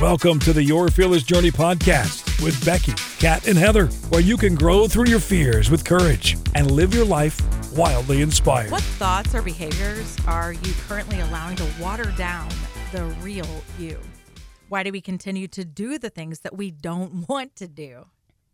Welcome to the Your Fearless Journey podcast with Becky, Kat, and Heather, where you can grow through your fears with courage and live your life wildly inspired. What thoughts or behaviors are you currently allowing to water down the real you? Why do we continue to do the things that we don't want to do?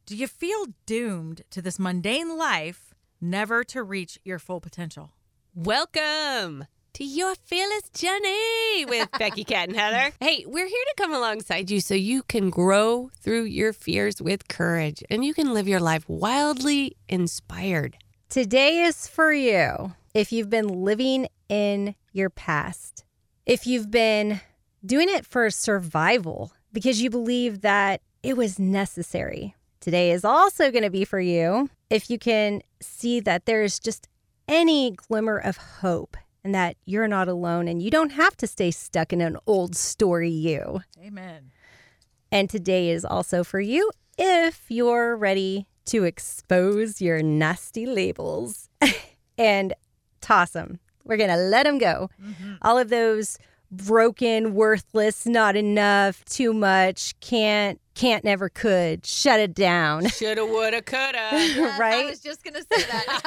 Do you feel doomed to this mundane life, never to reach your full potential? Welcome to your fearless journey with Becky Kat and Heather. Hey, we're here to come alongside you so you can grow through your fears with courage and you can live your life wildly inspired. Today is for you if you've been living in your past, if you've been doing it for survival because you believe that it was necessary. Today is also going to be for you if you can see that there's just any glimmer of hope and that you're not alone and you don't have to stay stuck in an old story you. Amen. And today is also for you if you're ready to expose your nasty labels and toss them. We're going to let them go. Mm-hmm. All of those broken, worthless, not enough, too much, can't, can't, never could, shut it down. Shoulda, woulda, coulda. I right? I was just going to say that.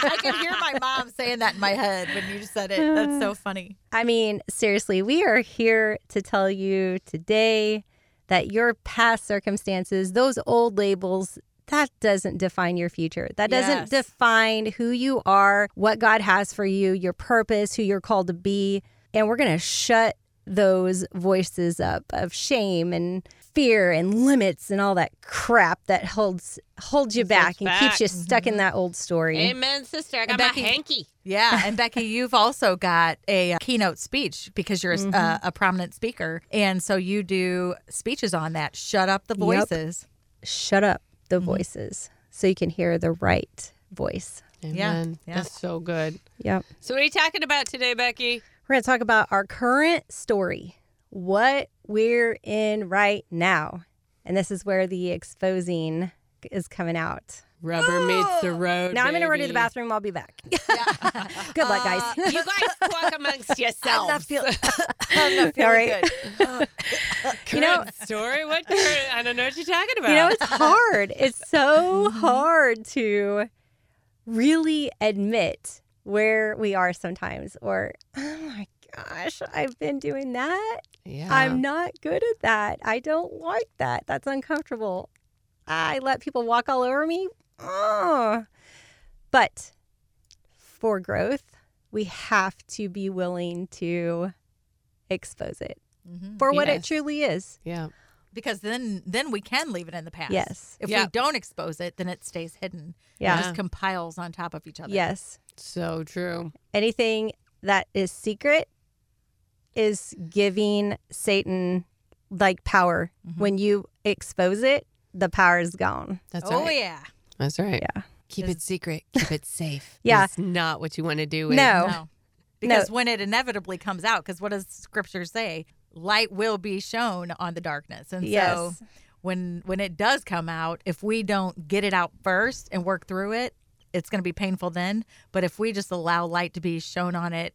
I could hear my mom saying that in my head when you said it. That's so funny. I mean, seriously, we are here to tell you today that your past circumstances, those old labels, that doesn't define your future. That doesn't Yes. define who you are, what God has for you, your purpose, who you're called to be. And we're going to shut those voices up of shame and fear and limits and all that crap that holds holds you back and keeps you back. stuck in that old story. Amen, sister. I got Becky- my hanky. Yeah, and Becky, you've also got a uh, keynote speech because you're a, Mm-hmm. uh, a prominent speaker, and so you do speeches on that. Shut up the Yep. voices. Shut up the voices so you can hear the right voice. Amen. yeah. That's so good. Yep. So, what are you talking about today, Becky? We're going to talk about our current story, what we're in right now. And this is where the exposing is coming out. Rubber meets the oh. road. Now I'm going to run to the bathroom. I'll be back. Good luck, guys. Uh, you guys talk amongst yourselves. I'm not feeling All right. good. you know, story? What? current- I don't know what you're talking about. you know, it's hard. It's so mm-hmm. hard to really admit where we are sometimes, or, oh my gosh, I've been doing that. yeah. I'm not good at that. I don't like that. That's uncomfortable. I let people walk all over me. Ugh. But for growth, we have to be willing to expose it Mhm. for what it truly is. Yeah. Because then, then we can leave it in the past. Yes. If Yeah. we don't expose it, then it stays hidden. Yeah. It just compiles on top of each other. Yes. So true. Anything that is secret is giving Satan like power. Mm-hmm. When you expose it, the power is gone. That's oh right. yeah. That's right. Yeah. Keep it secret. Keep it safe. Yeah. It's not what you want to do. With. No. No. Because when it inevitably comes out, because what does Scripture say? Light will be shown on the darkness, and Yes. so when when it does come out, if we don't get it out first and work through it, it's going to be painful then. But if we just allow light to be shown on it,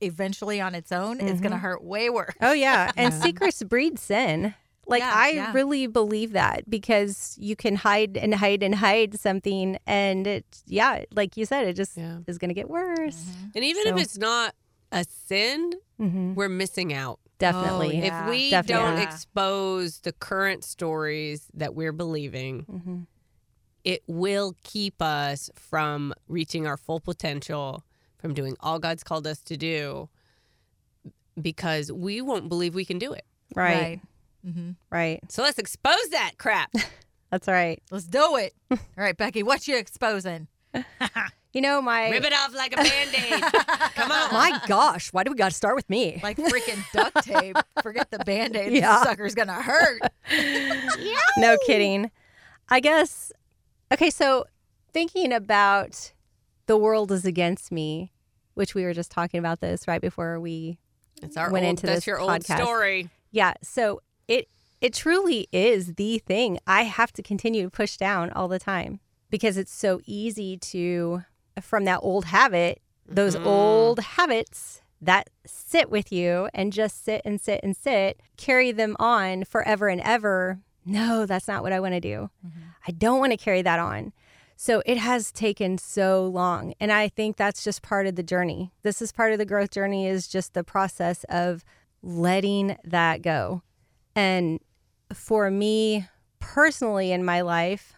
eventually on its own, it's Mm-hmm. going to hurt way worse. Oh yeah, and secrets breed sin. Like Yeah, I yeah. really believe that because you can hide and hide and hide something, and it yeah, like you said, it just Yeah. is going to get worse. And even So- if it's not a sin, hmm we're missing out. Definitely. Oh, Yeah. If we Definitely. don't Yeah. expose the current stories that we're believing, hmm it will keep us from reaching our full potential, from doing all God's called us to do, because we won't believe we can do it. Right. hmm Right. So let's expose that crap. That's right. Let's do it. All right, Becky, what you exposing? You know my. Rip it off like a band-aid. Come on. my gosh, why do we got to start with me? Like freaking duct tape. Forget the band aid. Yeah. This sucker's going to hurt. Yeah. No kidding. I guess. Okay, so thinking about the world is against me, which we were just talking about this right before we It's our went old, into that's this your old podcast. story. Yeah, so it it truly is the thing I have to continue to push down all the time because it's so easy to from that old habit, those Mhm. old habits that sit with you and just sit and sit and sit, carry them on forever and ever. No, that's not what I want to do. I don't want to carry that on. So it has taken so long. And I think that's just part of the journey. This is part of the growth journey is just the process of letting that go. And for me personally in my life,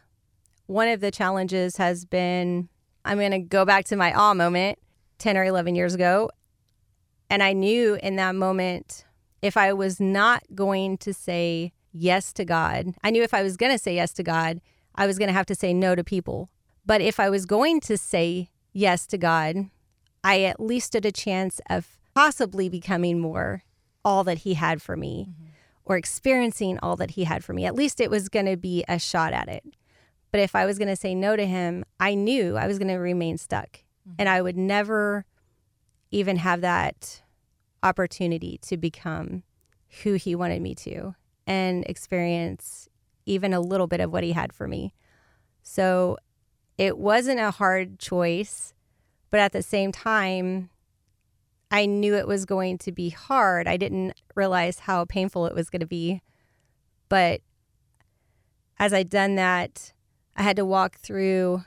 one of the challenges has been I'm going to go back to my awe moment 10 or 11 years ago. And I knew in that moment, if I was not going to say yes to God, I knew if I was going to say yes to God, I was going to have to say no to people. But if I was going to say yes to God, I at least stood a chance of possibly becoming more all that He had for me mm-hmm. or experiencing all that He had for me. At least it was going to be a shot at it. But if I was going to say no to Him, I knew I was going to remain stuck mm-hmm. and I would never even have that opportunity to become who He wanted me to and experience even a little bit of what He had for me. So it wasn't a hard choice, but at the same time, I knew it was going to be hard. I didn't realize how painful it was going to be. But as I'd done that, I had to walk through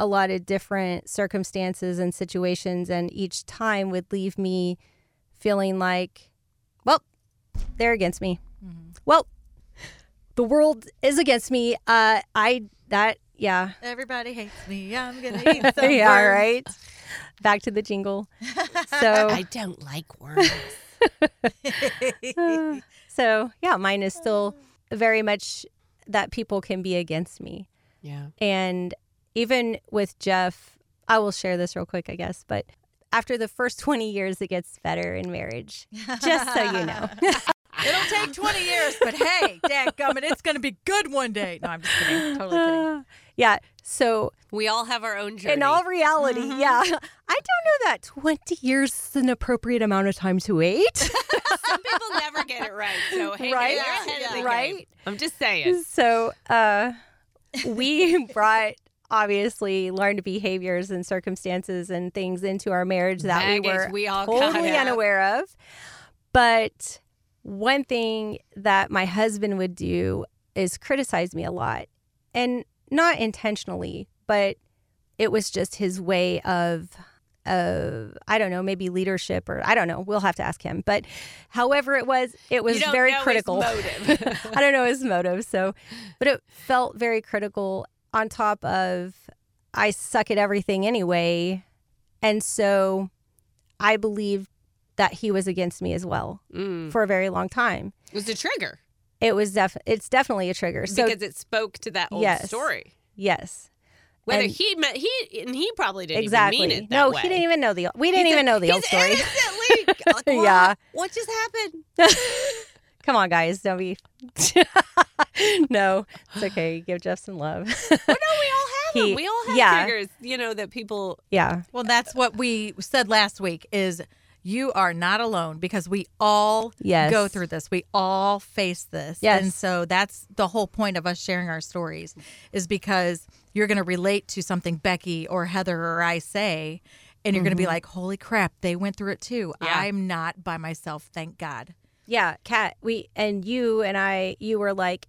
a lot of different circumstances and situations, and each time would leave me feeling like, well, they're against me. Well, the world is against me. Uh, I, that, yeah. Everybody hates me. Yeah, I'm gonna eat some yeah, worms. right. Back to the jingle. So, I don't like worms. so yeah, mine is still very much that people can be against me. yeah. And even with Jeff, I will share this real quick, I guess, but after the first 20 years, it gets better in marriage, just so you know. It'll take 20 years, but hey, dadgummit, it's gonna be good one day. No, I'm just kidding. Totally kidding. Yeah. So, We all have our own journey. in all reality, yeah, I don't know that 20 years is an appropriate amount of time to wait. Some people never get it right. So hey, Right? you're ahead of the game. Right? I'm just saying. so, uh, we brought obviously learned behaviors and circumstances and things into our marriage that we were we all totally unaware of. But one thing that my husband would do is criticize me a lot. And not intentionally, but it was just his way of of I don't know, maybe leadership or I don't know. We'll have to ask him. But however it was, it was very know his critical. motive. I don't know his motive. So, but it felt very critical on top of I suck at everything anyway. And so I believed that he was against me as well Mm. for a very long time. It was a trigger It was def it's definitely a trigger. So because it spoke to that old Yes. story. yes. Whether And- he meant he and he probably didn't exactly. even mean it no, way. he didn't even know the we didn't He's even a- know the old story. like, what? Yeah. What just happened? Come on guys, don't be No, it's okay. Give Jeff some love. Well, no, we all have He- them. We all have yeah. triggers, you know, that people. yeah. Well, that's what we said last week is you are not alone because we all Yes. go through this. We all face this. Yes. And so that's the whole point of us sharing our stories is because you're going to relate to something Becky or Heather or I say and you're going to be mm-hmm. like, "Holy crap, they went through it too. Yeah. I'm not by myself, thank God." Yeah, Kat, we and you and I, you were like,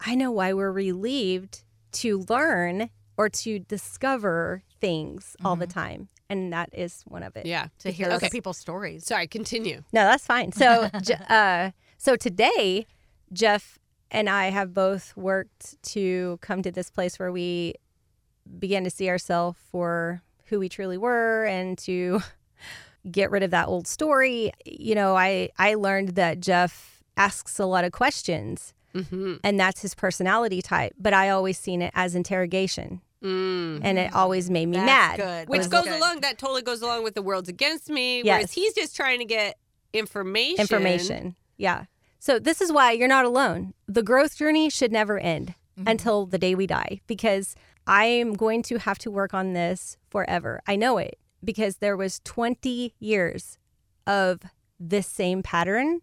I know why we're relieved to learn or to discover things all the mm-hmm. time. And that is one of it. Yeah. To hear Okay. other people's stories. Sorry, continue. No, that's fine. So, uh, so today, Jeff and I have both worked to come to this place where we began to see ourselves for who we truly were and to get rid of that old story. You know, I I learned that Jeff asks a lot of questions Mm-hmm. and that's his personality type, but I always seen it as interrogation Mm. and it always made me That's mad. good. Which goes good. along, that totally goes along with the world's against me. Yes. Whereas he's just trying to get information. information. Yeah. So this is why you're not alone. The growth journey should never end until the day we die because I am going to have to work on this forever. I know it because there was 20 years of this same pattern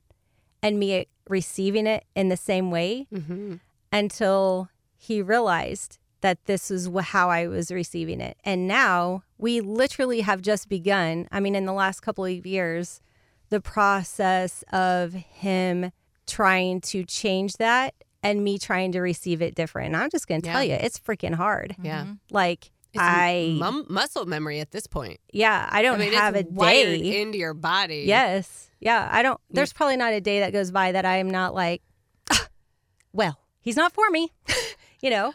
and me receiving it in the same way Mm-hmm. until he realized that this is how I was receiving it. And now we literally have just begun, I mean, in the last couple of years, the process of him trying to change that and me trying to receive it different. And I'm just going to tell you, it's freaking hard. Yeah. Like, It's I, mum- muscle memory at this point. yeah, I don't I mean, have it's a wired day. into your body. Yes. Yeah. I don't, there's probably not a day that goes by that I am not like, "Ah, well, he's not for me, you know,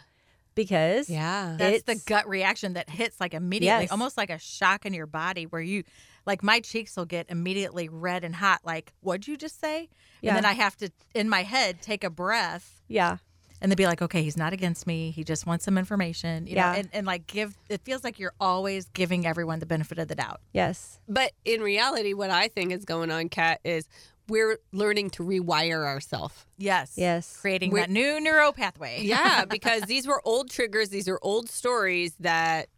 because Yeah. That's the gut reaction that hits like immediately, Yes. almost like a shock in your body where you, like my cheeks will get immediately red and hot. Like, what'd you just say? Yeah. And then I have to, in my head, take a breath yeah. and they'd be like, okay, he's not against me. He just wants some information, you Yeah. know, and, and like give, it feels like you're always giving everyone the benefit of the doubt. Yes. But in reality, what I think is going on, Kat, is we're learning to rewire ourselves. Yes. Yes. Creating We're- that new neural pathway. Yeah, because these were old triggers. These are old stories that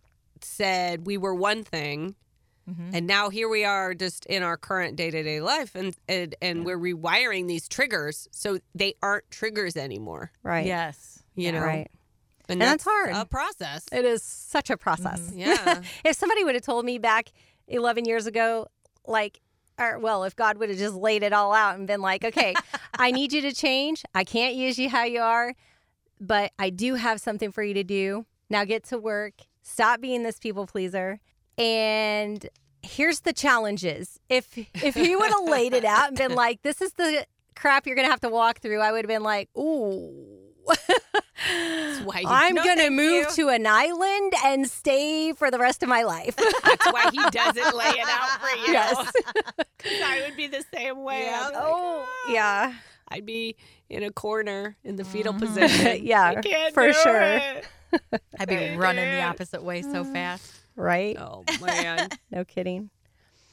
said we were one thing. Mhm. And now here we are just in our current day to day life and, and and we're rewiring these triggers so they aren't triggers anymore. Right. Yes. You know? Right. And, And that's hard. A process. It is such a process. Mm-hmm. Yeah. if somebody would have told me back 11 years ago, like, or well, if God would have just laid it all out and been like, okay, I need you to change. I can't use you how you are, but I do have something for you to do. Now get to work. Stop being this people pleaser. And here's the challenges. If if he would have laid it out and been like, this is the crap you're gonna have to walk through, I would have been like, ooh. Why I'm No, gonna move you. to an island and stay for the rest of my life. That's why he doesn't lay it out for you. Yes. 'Cause I would be the same way. Yeah. I'd be like, Oh, yeah. I'd be in a corner in the fetal Mhm. position. Yeah, I can't for do sure. it. I'd be I running the opposite way so fast. Right? Oh man. No kidding.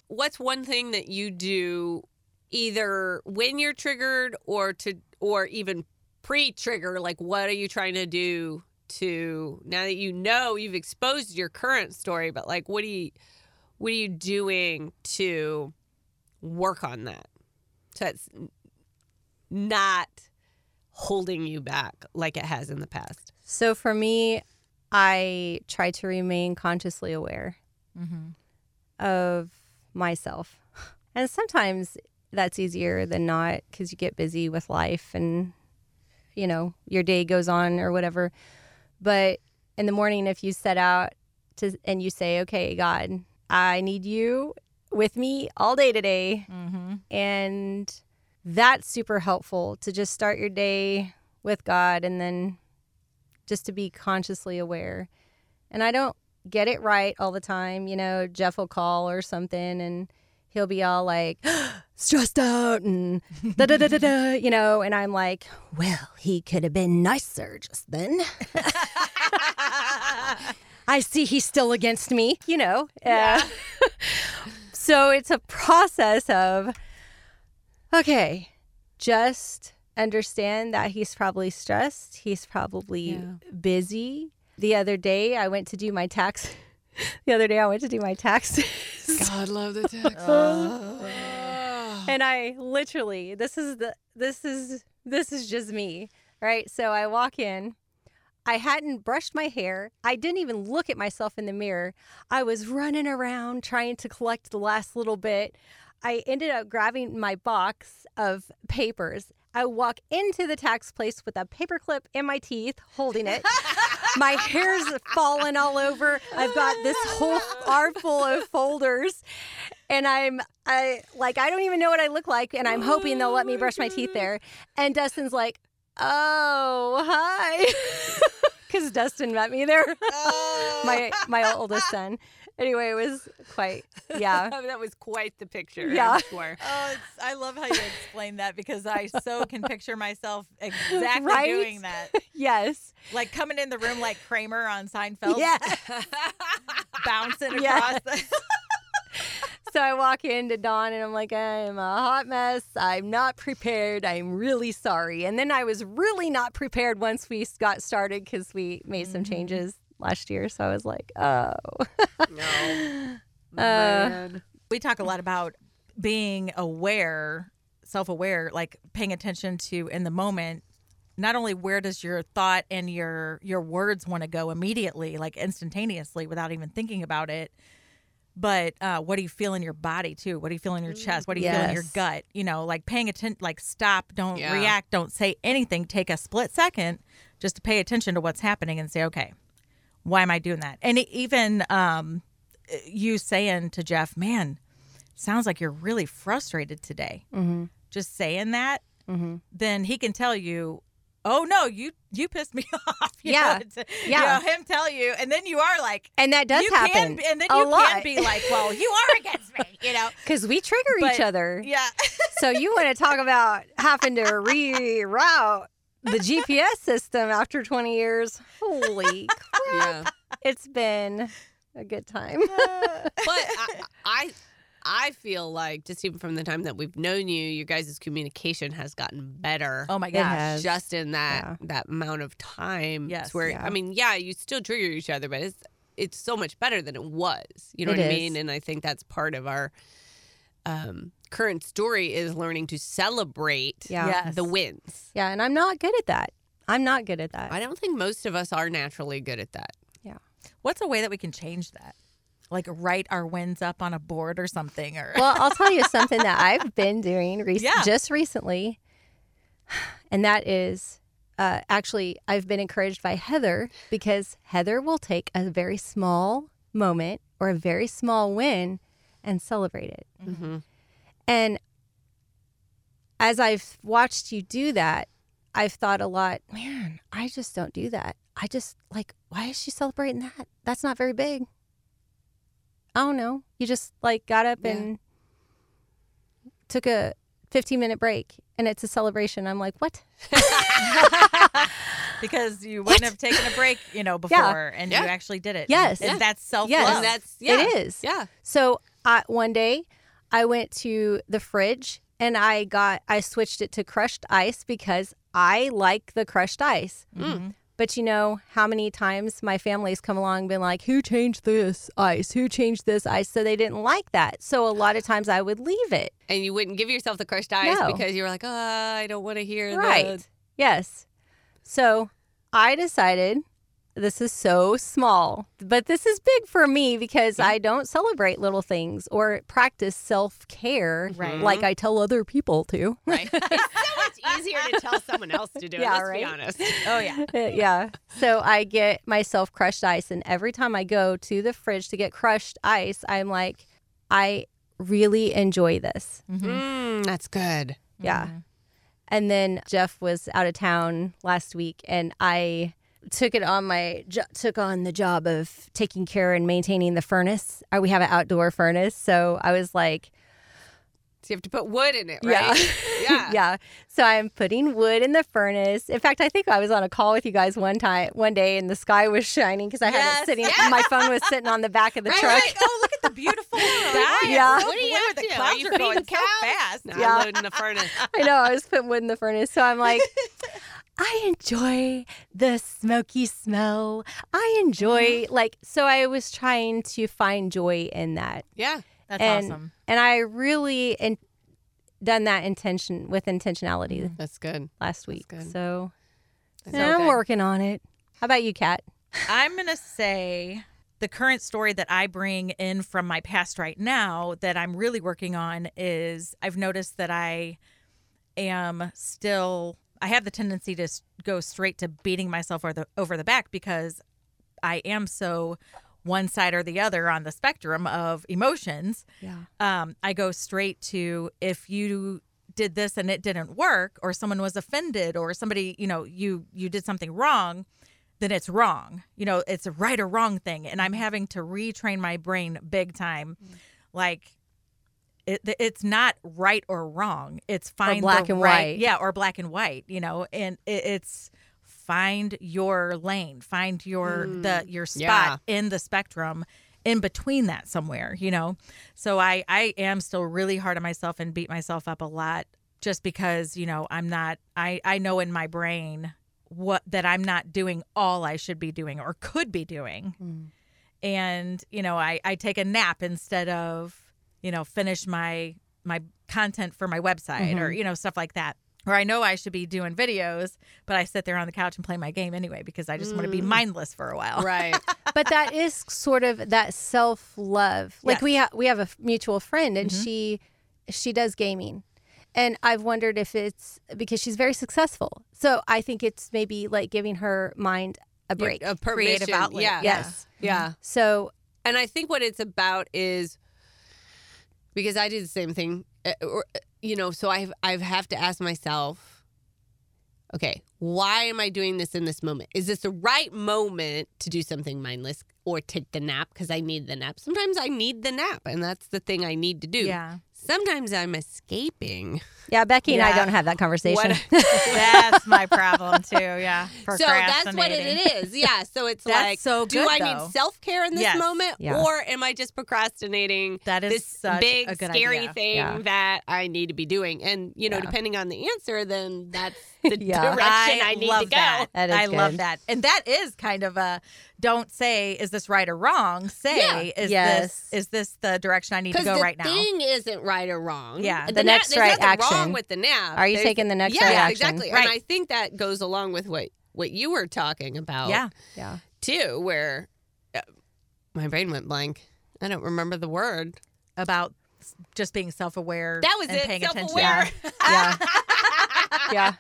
What's one thing that you do either when you're triggered or to or even pre-trigger like what are you trying to do to now that you know you've exposed your current story but like what are you what are you doing to work on that so it's not holding you back like it has in the past So for me, I try to remain consciously aware Mm-hmm. of myself. And sometimes that's easier than not because you get busy with life and, you know, your day goes on or whatever. But in the morning, if you set out to and you say, okay, God, I need you with me all day today. Mm-hmm. And that's super helpful to just start your day with God and then just to be consciously aware. And I don't get it right all the time. You know, Jeff will call or something and he'll be all like, stressed out and da da da da da, you know, and I'm like, well, he could have been nicer just then. I see he's still against me, you know. Uh, so it's a process of, okay, just understand that he's probably stressed. He's probably Yeah. busy. The other day, I went to do my tax. the other day, I went to do my taxes. god love the text and I literally this is the this is this is just me, right? So I walk in. I hadn't brushed my hair. I didn't even look at myself in the mirror. I was running around trying to collect the last little bit. I ended up grabbing my box of papers. I walk into the tax place with a paperclip in my teeth, holding it. my hair's fallen all over. I've got this whole armful of folders and I'm I like I don't even know what I look like, and I'm hoping they'll let me brush my teeth there. And Dustin's like, "Oh, hi," because Dustin met me there. Oh. my my oldest son. Anyway, it was quite yeah. that was quite the picture Yeah. I'm sure. Oh, it's, I love how you explain that because I so can picture myself exactly Right? doing that. Yes. Like coming in the room like Kramer on Seinfeld, Yeah. bouncing Yeah. across the. So I walk into Dawn and I'm like, I'm a hot mess. I'm not prepared. I'm really sorry. And then I was really not prepared once we got started because we made some changes last year. So I was like, oh. No. Uh, Man. we talk a lot about being aware, self aware, like paying attention to in the moment not only where does your thought and your your words want to go immediately, like instantaneously, without even thinking about it, but uh, what do you feel in your body too? What do you feel in your chest? What do you feel in your gut? You know, like paying attention, like stop, don't Yeah. react, don't say anything. Take a split second just to pay attention to what's happening and say, okay, why am I doing that? And it, even um, you saying to Jeff, man, sounds like you're really frustrated today. Mm-hmm. Just saying that, Mm-hmm. then he can tell you, oh no, you you pissed me off. You Yeah. know, to- Yeah. You know, him tell you, and then you are like. And that does you happen. Can, and then a you lot. can be like, well, you are against me, you know? because we trigger each other. Yeah. So you want to talk about having to reroute the GPS system after 20 years? Holy crap! Yeah. It's been a good time. but I, I I feel like just even from the time that we've known you, your guys' communication has gotten better. Oh my It gosh. just in that Yeah. that amount of time. Yes. where Yeah. I mean, yeah, you still trigger each other, but it's it's so much better than it was. You know It what I mean? And I think that's part of our um, current story is learning to celebrate Yeah. Yes. the wins. Yeah, and I'm not good at that. I'm not good at that. I don't think most of us are naturally good at that. Yeah. What's a way that we can change that? Like write our wins up on a board or something, or well, I'll tell you something that I've been doing rec- Yeah. just recently, and that is uh, actually I've been encouraged by Heather because Heather will take a very small moment or a very small win and celebrate it. Mm-hmm. And as I've watched you do that, I've thought a lot, man, I just don't do that. I just like, why is she celebrating that? That's not very big. I don't know. You just like got up Yeah. and took a 15 minute break and it's a celebration. I'm like, what? because you wouldn't have taken a break, you know, before, and Yeah. you actually did it. Yes. and Yeah. that's self Yes. love. And that's yeah, It is. Yeah. So I, one day I went to the fridge and I got, I switched it to crushed ice because I like the crushed ice. Mhm. But you know how many times my family's come along and been like, who changed this ice? Who changed this ice? So they didn't like that. So a lot of times I would leave it. And you wouldn't give yourself the crushed ice No. because you were like, oh, I don't want to hear Right. Yes. So I decided this is so small, but this is big for me because I don't celebrate little things or practice self care Right. like I tell other people to. Right. it's so much easier to tell someone else to do it. Yeah, let's be honest. Oh yeah. Uh, yeah. So I get myself crushed ice, and every time I go to the fridge to get crushed ice, I'm like, I really enjoy this. Mm-hmm. Mm, that's good. Yeah. And then Jeff was out of town last week, and I took it on my jo- took on the job of taking care and maintaining the furnace. Uh, We have an outdoor furnace, so I was like, So you have to put wood in it, Yeah. right? Yeah. yeah. yeah. So I'm putting wood in the furnace. In fact, I think I was on a call with you guys one time, one day, and the sky was shining because I had it sitting. yes. My phone was sitting on the back of the Right, truck. right. Oh, look at the beautiful sky. yeah. What are you blue. up The to? Are clouds you are going feeding so fast. No, Yeah. I'm loading the furnace. I know I was putting wood in the furnace, so I'm like, I enjoy the smoky smell. I enjoy mm-hmm. like so. I was trying to find joy in that, Yeah. That's and awesome. and I really in, done that intention with intentionality mm-hmm. That's good. last week. good. So, yeah, I'm good. working on it. How about you, Kat? I'm going to say the current story that I bring in from my past right now that I'm really working on is I've noticed that I am still I have the tendency to go straight to beating myself over the over the back because I am so one side or the other on the spectrum of emotions. Yeah. Um, I go straight to if you did this and it didn't work or someone was offended or somebody, you know, you you did something wrong, then it's wrong. You know, it's a right or wrong thing and I'm having to retrain my brain big time. Like it, it's not right or wrong. It's find black the and right, white. yeah, or black and white. You know, and it, it's find your lane, find your the mm, your spot in the spectrum, in between that somewhere. You know, so I I am still really hard on myself and beat myself up a lot just because you know I'm not I I know in my brain what that I'm not doing all I should be doing or could be doing mm. and you know I, I take a nap instead of you know finish my my content for my website or mm-hmm. you know stuff like that or I know I should be doing videos, but I sit there on the couch and play my game anyway because I just want to be mm. mindless for a while. Right. but that is sort of that self love. Like Yes. we have we have a f- mutual friend, and mm-hmm. she she does gaming, and I've wondered if it's because she's very successful. So I think it's maybe like giving her mind a break. A Creative permission. outlet. Yeah. Yes. Yeah. Mm-hmm. So And I think what it's about is because I do the same thing, uh, or, uh, you know. So I've I've have to ask myself, okay, why am I doing this in this moment? Is this the right moment to do something mindless or take the nap because I need the nap? Sometimes I need the nap, and that's the thing I need to do. Yeah. Sometimes I'm escaping. yeah, Becky and I don't have that conversation. That's my problem too. Yeah. So that's what Procrastinating. it is. Yeah. So it's That's like, so do I though. need self care in this Yes. moment, Yeah. or am I just procrastinating That is this such big, a scary idea. thing Yeah. that I need to be doing? And you know, Yeah. depending on the answer, then that's the Yeah. direction I, need love to go. That. That is I love that. And that is kind of a don't say is this right or wrong. Say Yeah. is Yes. this is this the direction I need to go right now? The thing isn't right or wrong. Yeah. the, The next there's right nothing wrong action. with the nap. Are you There's- taking the next yeah, right action? Yeah, exactly. Right. And I think that goes along with what what you were talking about. yeah. yeah. too, where uh, my brain went blank. I don't remember the word. About just being self aware. That was and it. Paying Self-aware. attention. Yeah. yeah. Yeah,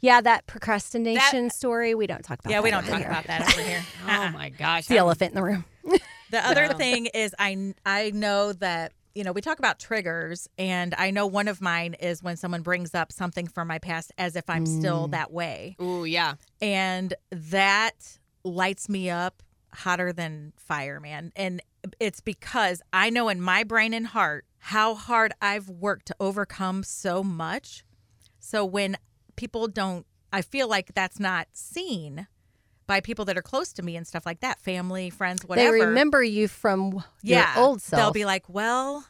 Yeah, that procrastination story, we don't talk about Yeah, we don't talk here. about that over here. Oh my gosh. The elephant in the room. The other No. thing is I I know that you know we talk about triggers and I know one of mine is when someone brings up something from my past as if I'm still mm. that way. Ooh, yeah. and that lights me up hotter than fire man and it's because i know in my brain and heart how hard i've worked to overcome so much so when people don't i feel like that's not seen by people that are close to me and stuff like that family friends whatever. They remember you from yeah your old self. they'll be like well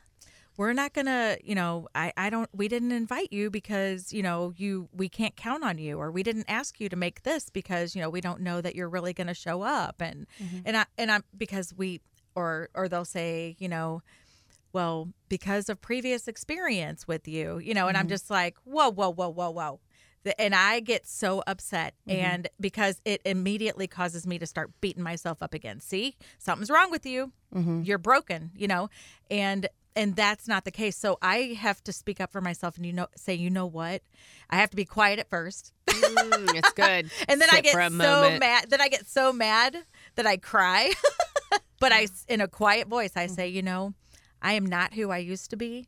we're not gonna you know I, I don't we didn't invite you because you know you we can't count on you or we didn't ask you to make this because you know we don't know that you're really gonna show up. And mm-hmm. and i and i'm because we or or they'll say you know well because of previous experience with you you know and i'm mm-hmm. just like whoa whoa whoa whoa whoa. And i get so upset mm-hmm. and because it immediately causes me to start beating myself up again. See something's wrong with you. Mm-hmm. You're broken you know and and that's not the case. So i have to speak up for myself and you know say you know what? I have to be quiet at first. Mm, it's good. and then i get so moment. mad then i get so mad that i cry. But i mm. in a quiet voice i mm. say you know i am not who i used to be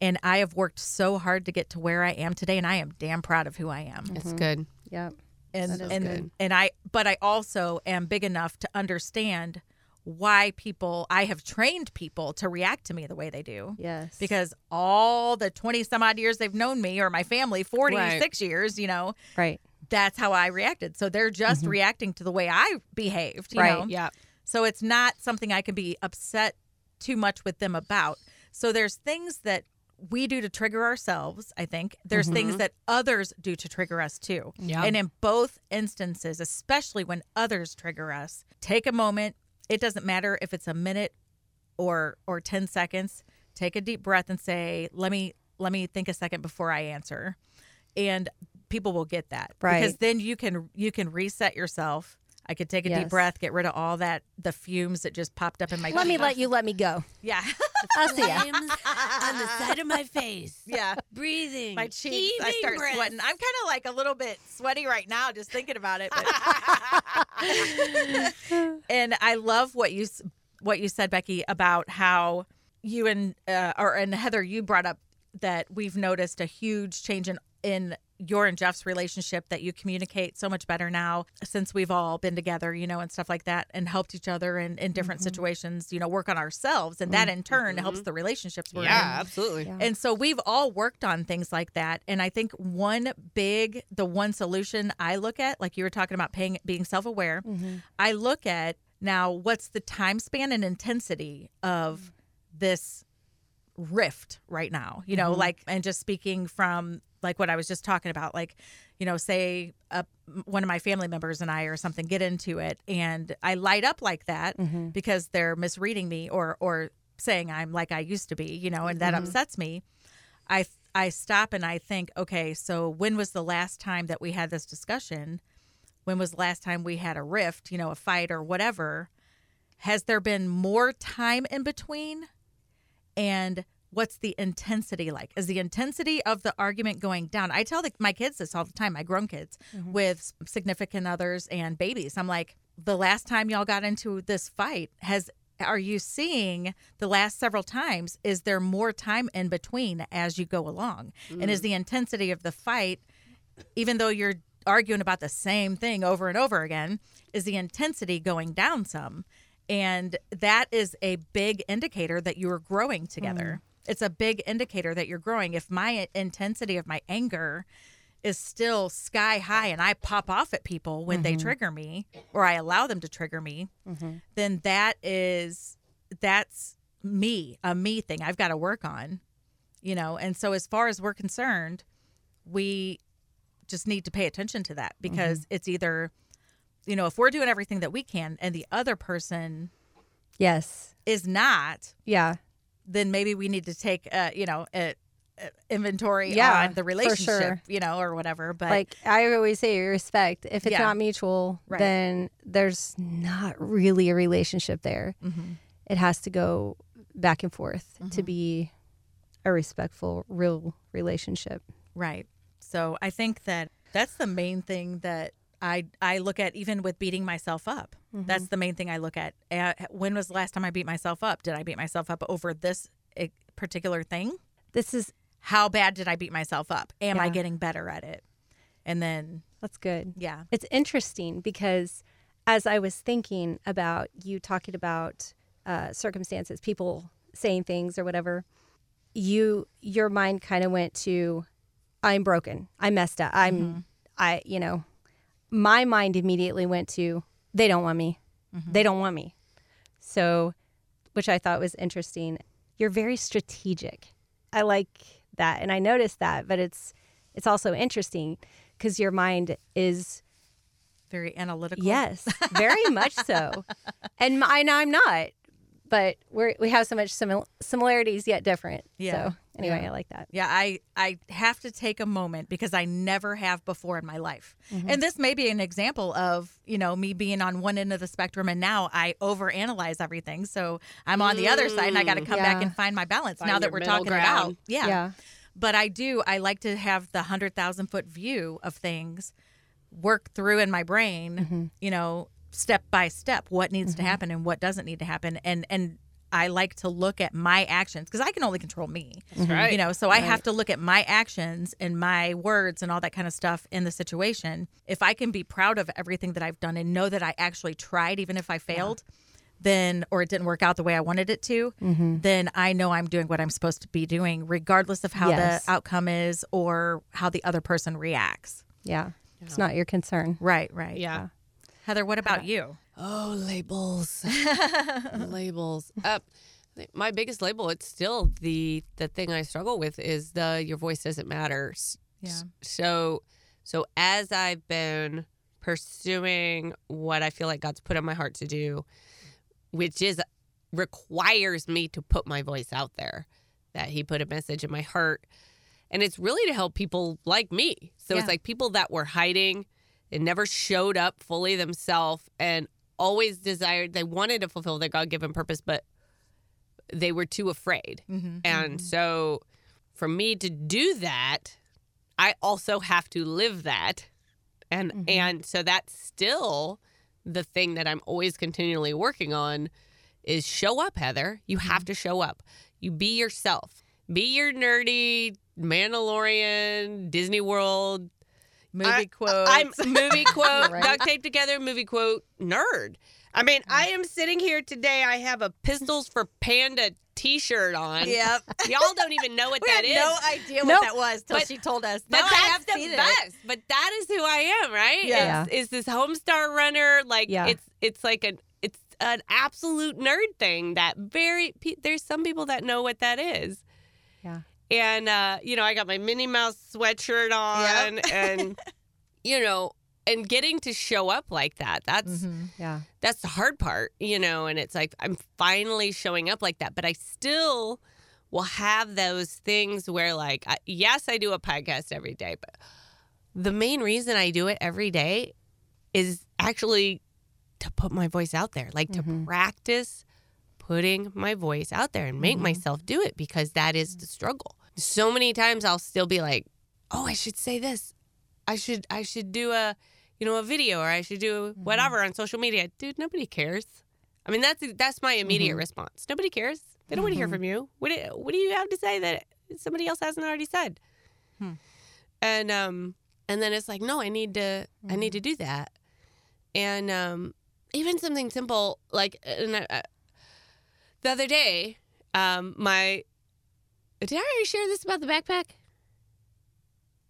and i have worked so hard to get to where i am today and i am damn proud of who i am It's mm-hmm. good. Yep. and That is and good. and I but I also am big enough to understand why people I have trained people to react to me the way they do. Yes. Because all the 20 some odd years they've known me or my family 46 years, you know, right. that's how I reacted. So they're just mm-hmm. reacting to the way I behaved, you Right. know. Yeah. So it's not something I can be upset too much with them about. So there's things that we do to trigger ourselves, I think. There's things mm-hmm. that others do to trigger us too. Yeah. And in both instances, especially when others trigger us, take a moment. It doesn't matter if it's a minute or or 10 seconds. Take a deep breath and say, "Let me let me think a second before I answer." And people will get that. Right. Because then you can you can reset yourself. I could take a Yes. deep breath, get rid of all that the fumes that just popped up in my Let me let you let me go. Yeah. I'll see ya. Flames on the side of my face. yeah. Breathing. My cheeks, I start breath. sweating. I'm kind of like a little bit sweaty right now just thinking about it. But and I love what you what you said, Becky, about how you and uh, or and Heather, you brought up that we've noticed a huge change in in your and Jeff's relationship that you communicate so much better now since we've all been together, you know, and stuff like that, and helped each other in, in different mm-hmm. situations, you know, work on ourselves, and that in turn mm-hmm. helps the relationships we're in. Yeah, absolutely. And so we've all worked on things like that. And I think one big, the one solution I look at, like you were talking about paying, being self aware, mm-hmm. I look at now what's the time span and intensity of this rift right now, you know, like, and just speaking from like what I was just talking about, like, you know, say uh, one of my family members and I or something get into it and I light up like that because they're misreading me or, or saying I'm like I used to be, you know, and that upsets me. I I stop and I think, okay, so when was the last time that we had this discussion? When was the last time we had a rift, you know, a fight or whatever? Has there been more time in between? And what's the intensity like? Is the intensity of the argument going down? I tell the, my kids this all the time, my grown kids mm-hmm. with significant others and babies. I'm like, the last time y'all got into this fight has are you seeing the last several times is there more time in between as you go along and is mm. the intensity of the fight even though you're arguing about the same thing over and over again is the intensity going down some and that is a big indicator that you are growing together mm. It's a big indicator that you're growing if my intensity of my anger is still sky high and I pop off at people when they mm-hmm. trigger me or I allow them to trigger me, mm-hmm. then that is that's me, a me thing I've got to work on, you know. And so as far as we're concerned, we just need to pay attention to that because mm-hmm. it's either you know, if we're doing everything that we can and the other person Yes. is not, Yeah. Then maybe we need to take uh, you know, a, a inventory Yeah, on the relationship, sure. you know, or whatever. But like I always say, respect. If it's Yeah. not mutual, Right. then there's not really a relationship there. Mm-hmm. It has to go back and forth to be a respectful, real relationship. Right. So I think that that's the main thing that I I look at even with beating myself up. That's the main thing I look at. When was the last time I beat myself up? Did I beat myself up over this uh, particular thing? This is How bad did I beat myself up? Am I getting better at it? And then that's good. yeah. It's interesting because as I was thinking about you talking about uh, circumstances, people saying things or whatever, you your mind kind of went to, I'm broken, I messed up, I'm, I, you know, my mind immediately went to, they don't want me, mm-hmm. they don't want me, so, which I thought was interesting. You're very strategic. I like that, and I noticed that, but it's it's also interesting because your mind is Very analytical. Yes, very much so. And I know I'm not, but we're we have so much simil- similarities yet different. Yeah. So anyway, Yeah. I like that. Yeah, I I have to take a moment because I never have before in my life. Mm-hmm. And this may be an example of, you know, me being on one end of the spectrum and now I overanalyze everything. So I'm on the other side and I got to come back and find my balance Find now that we're talking it out. ground. Yeah. Yeah. But I do I like to have the 100,000 foot view of things work through in my brain, Mm-hmm. you know, step by step what needs to happen and what doesn't need to happen and and I like to look at my actions because I can only control me. That's mm-hmm. right. You know, so I have to look at my actions and my words and all that kind of stuff in the situation. If I can be proud of everything that I've done and know that I actually tried, even if I failed, then or it didn't work out the way I wanted it to, mm-hmm. then I know I'm doing what I'm supposed to be doing, regardless of how Yes. the outcome is or how the other person reacts. Yeah. It's not your concern. Right, right. Yeah. Heather, what about you? Oh, labels. labels. Uh, my biggest label, it's still the the thing I struggle with is the your voice doesn't matter. Yeah. So so as I've been pursuing what I feel like God's put on my heart to do, which is requires me to put my voice out there, that he put a message in my heart. And it's really to help people like me. So Yeah. it's like people that were hiding and never showed up fully themselves and always desired they wanted to fulfill their God-given purpose but they were too afraid. Mm-hmm. mm-hmm. And so for me to do that, I also have to live that. And mm-hmm. and so that's still the thing that I'm always continually working on is show up, Heather. You mm-hmm. have to show up. You be yourself. Be your nerdy Mandalorian, Disney World, Movie I- quotes. I'm movie quote, Right. duct tape together, movie quote, nerd. I mean, I am sitting here today. I have a Pistols for Panda t shirt on. Yep. Y'all don't even know what that had is. no idea Nope. what that was till But- she told us. But Now I that's have the seen it. best. But that is who I am, right? Yeah. Is, is this Homestar Runner like Yeah. it's it's like an it's an absolute nerd thing that very there's some people that know what that is. Yeah. And uh, you know, I got my Minnie Mouse sweatshirt on and you know, and getting to show up like that. That's Mhm. Yeah. that's the hard part, you know, and it's like I'm finally showing up like that, but I still will have those things where, like, I, yes, I do a podcast every day, but the main reason I do it every day is actually to put my voice out there, like to practice putting my voice out there and make mm-hmm. myself do it because that is the struggle. So many times I'll still be like, "Oh, I should say this. I should I should do a, you know, a video or I should do mm-hmm. whatever on social media." Dude, nobody cares. I mean, that's that's my immediate mm-hmm. response. Nobody cares. They don't want to hear from you. What do, what do you have to say that somebody else hasn't already said? Hmm. And um and then it's like, "No, I need to I need to do that." And um even something simple like and I- the other day, um my did I already share this about the backpack?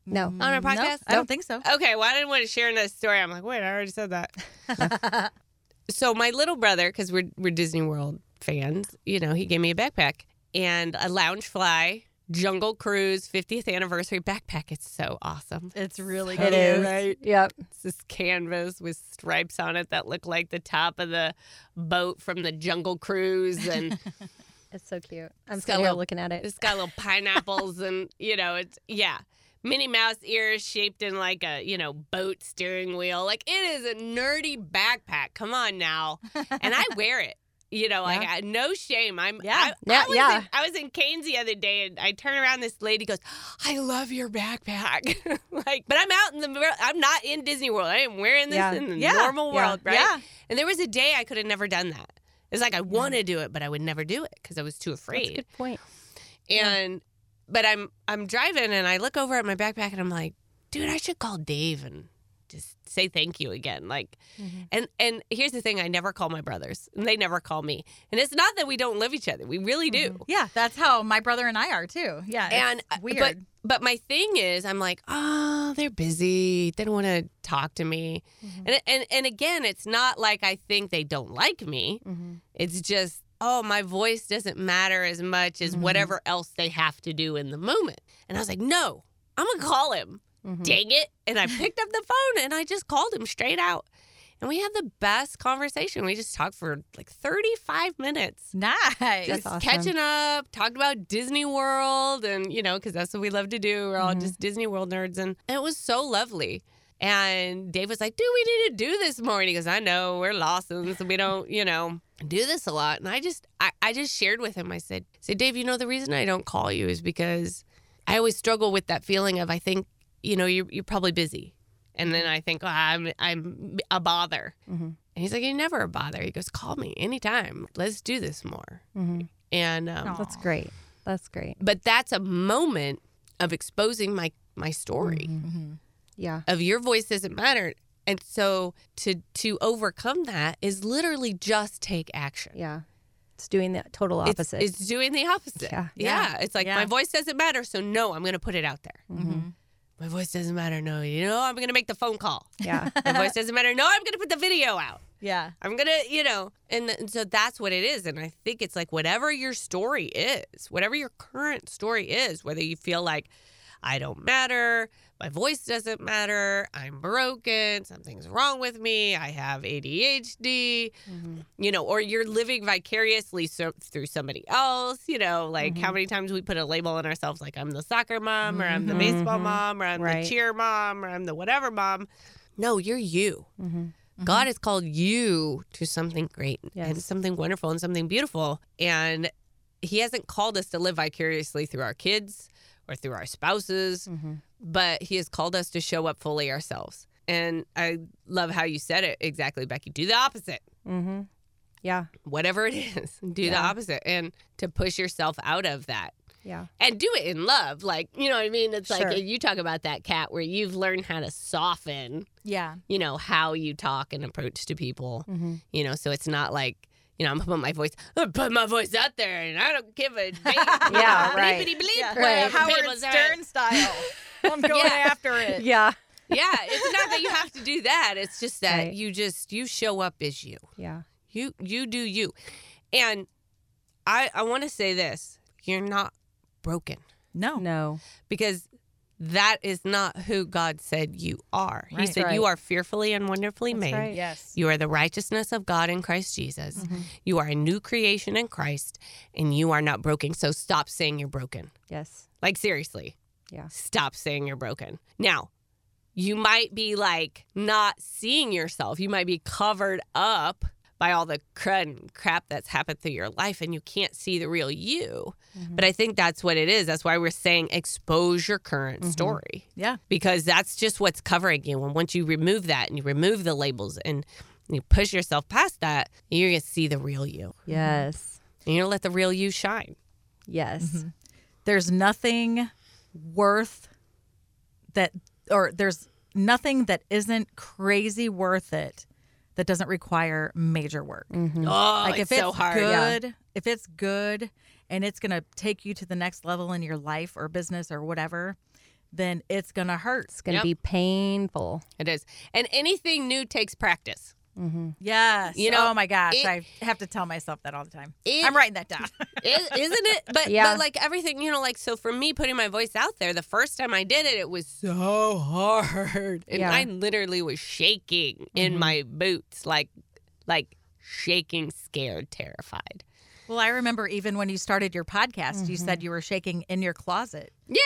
No. On our Nope, podcast? I don't think so. Okay, well, I didn't want to share another story. I'm like, wait, I already said that. so my little brother, because we're we're Disney World fans, you know, he gave me a backpack and a Loungefly Jungle Cruise 50th anniversary backpack. It's so awesome. It's really It good. is. Right. Yep. It's this canvas with stripes on it that look like the top of the boat from the Jungle Cruise, and It's so cute. I'm It's got sitting little- looking at it. It's got little pineapples and you know it's yeah. Minnie Mouse ears shaped in like a you know boat steering wheel. Like it is a nerdy backpack. Come on now, and I wear it. You know, like Yeah. I, no shame. I'm Yeah. I, Yeah, I was yeah. In, I was in Cane's the other day, and I turn around. This lady goes, "I love your backpack." like, but I'm out in the. world- I'm not in Disney World. I am wearing this Yeah. in the Yeah. normal world, right? Yeah. And there was a day I could have never done that. It's like I want to do it, but I would never do it because I was too That's a afraid good point. and but I'm I'm driving and I look over at my backpack and I'm like, dude, I should call Dave and just say thank you again. Like, Mm-hmm. and and here's the thing: I never call my brothers, and they never call me. And it's not that we don't love each other; we really do. Yeah, that's how my brother and I are too. Yeah, And uh, weird. but but my thing is, I'm like, oh, they're busy. They don't want to talk to me. Mm-hmm. And and and again, it's not like I think they don't like me. Mm-hmm. It's just, oh, my voice doesn't matter as much Mm-hmm. as whatever else they have to do in the moment. And I was like, no, I'm gonna call him. Mm-hmm. Dang it! And I picked up the phone and I just called him straight out. And we had the best conversation. We just talked for like 35 minutes nice. just awesome. catching up, talked about Disney World, and you know, because that's what we love to do. We're all Mm-hmm. just Disney World nerds, and, and it was so lovely. And Dave was like, "Dude, we need to do this more." And he goes, "I know we're Lawsons, and we don't, you know, do this a lot." And I just, I, I just shared with him. I said, "Said Dave, you know, the reason I don't call you is because I always struggle with that feeling of I think, you know, you're you're probably busy." And then I think, oh, I'm I'm a bother. Mm-hmm. And he's like, You're never a bother. He goes, Call me anytime. Let's do this more. Mm-hmm. And um, That's great. That's great. but that's a moment of exposing my my story mm-hmm. Yeah. of your voice doesn't matter. And so to to overcome that is literally just take action. Yeah. It's doing the total opposite. it's doing the opposite. Yeah. Yeah. It's like Yeah. my voice doesn't matter, so no, I'm gonna put it out there. Mm-hmm. My voice doesn't matter. No, you know, I'm gonna make the phone call. yeah. My voice doesn't matter. No, I'm gonna put the video out. Yeah. I'm gonna, you know, and, and so that's what it is. And I think it's like whatever your story is, whatever your current story is, whether you feel like I don't matter, my voice doesn't matter, I'm broken, something's wrong with me, I have ADHD, mm-hmm. you know, or you're living vicariously so, through somebody else, you know, like how mm-hmm. many times we put a label on ourselves, like I'm the soccer mom, or I'm the mm-hmm. baseball mom, or I'm Right. the cheer mom, or I'm the whatever mom. No, you're you. God has called you to something great and something wonderful and something beautiful. And He hasn't called us to live vicariously through our kids or through our spouses, but He has called us to show up fully ourselves. And I love how you said it exactly, Becky. Do the opposite. Mm-hmm. Yeah. Whatever it is, do the opposite and to push yourself out of that Yeah. and do it in love. Like, you know what I mean? It's Sure. like you talk about that Kat where you've learned how to soften, Yeah. you know, how you talk and approach to people. You know, so it's not like, you know, I'm putting my voice, oh, I'm putting my voice out there and I don't give a damn. Yeah, right. Bleepity bleep, Yeah. whatever Howard. Stern style. I'm going Yeah. after it. Yeah. Yeah, it's not that you have to do that. It's just that Right. you just you show up as you. Yeah. You you do you. And I I want to say this. You're not broken. No. No. because that is not who God said you are. He said Right. you are fearfully and wonderfully That's made. right. Yes. You are the righteousness of God in Christ Jesus. Mm-hmm. You are a new creation in Christ and you are not broken. So stop saying you're broken. Yes. Like, seriously, Yeah. stop saying you're broken. Now, you might be like not seeing yourself. You might be covered up by all the crud and crap that's happened through your life and you can't see the real you. Mm-hmm. But I think that's what it is. That's why we're saying expose your current mm-hmm. story Yeah. because that's just what's covering you. And once you remove that and you remove the labels and you push yourself past that, you're going to see the real you. Yes. And you're going to let the real you shine. Yes. Mm-hmm. There's nothing worth that, or there's nothing that isn't crazy worth it that doesn't require major work. Mm-hmm. Oh, like it's if so it's hard. Yeah. good, if it's good and it's going to take you to the next level in your life or business or whatever, then it's going to hurt. It's going to Yep. be painful. It is. And anything new takes practice. Mm-hmm. Yes. You know, oh my gosh, it- I have to tell myself that all the time. It- I'm writing that down. Is, isn't it? But, Yeah. but like everything, you know, like so for me putting my voice out there, the first time I did it, it was so hard. And Yeah. I literally was shaking in mm-hmm. my boots, like like shaking, scared, terrified. well, I remember even when you started your podcast, you said mm-hmm. you were shaking in your closet Yeah.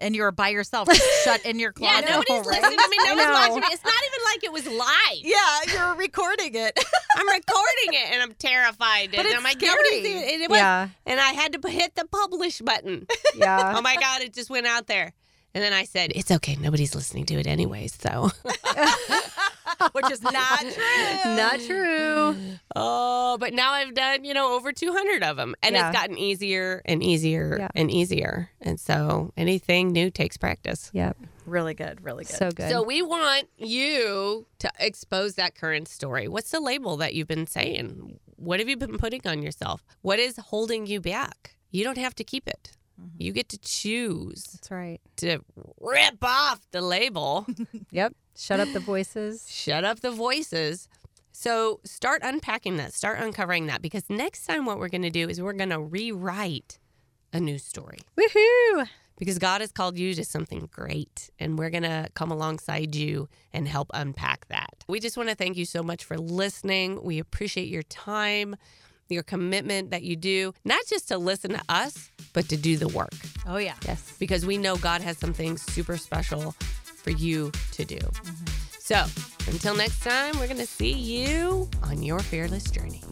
And you were by yourself, shut in your closet. Yeah, closet. nobody's right? listening to me. I No one's watching me. It's not even like it was live. Yeah, you're recording it. I'm recording it and I'm terrified. But and it's I'm like, scary. nobody's even- and it was, Yeah. And I had to hit the publish button. Yeah. oh my God, it just went out there. And then I said, it's okay. Nobody's listening to it anyway. So, Which is not true. Not true. oh, but now I've done, you know, over 200 of them. And Yeah. it's gotten easier and easier Yeah. and easier. And so anything new takes practice. Yep. Really good, really good. So good. So we want you to expose that current story. What's the label that you've been saying? What have you been putting on yourself? What is holding you back? You don't have to keep it. Mm-hmm. You get to choose That's right. to rip off the label, Yep. Shut up the voices. shut up the voices. So start unpacking that, start uncovering that because next time what we're going to do is we're going to rewrite a new story. Woohoo. because God has called you to something great and we're going to come alongside you and help unpack that. We just want to thank you so much for listening. We appreciate your time, your commitment that you do, not just to listen to us, but to do the work oh yeah. Yes. because we know God has something super special for you to do. Mm-hmm. So until next time, we're going to see you on your fearless journey.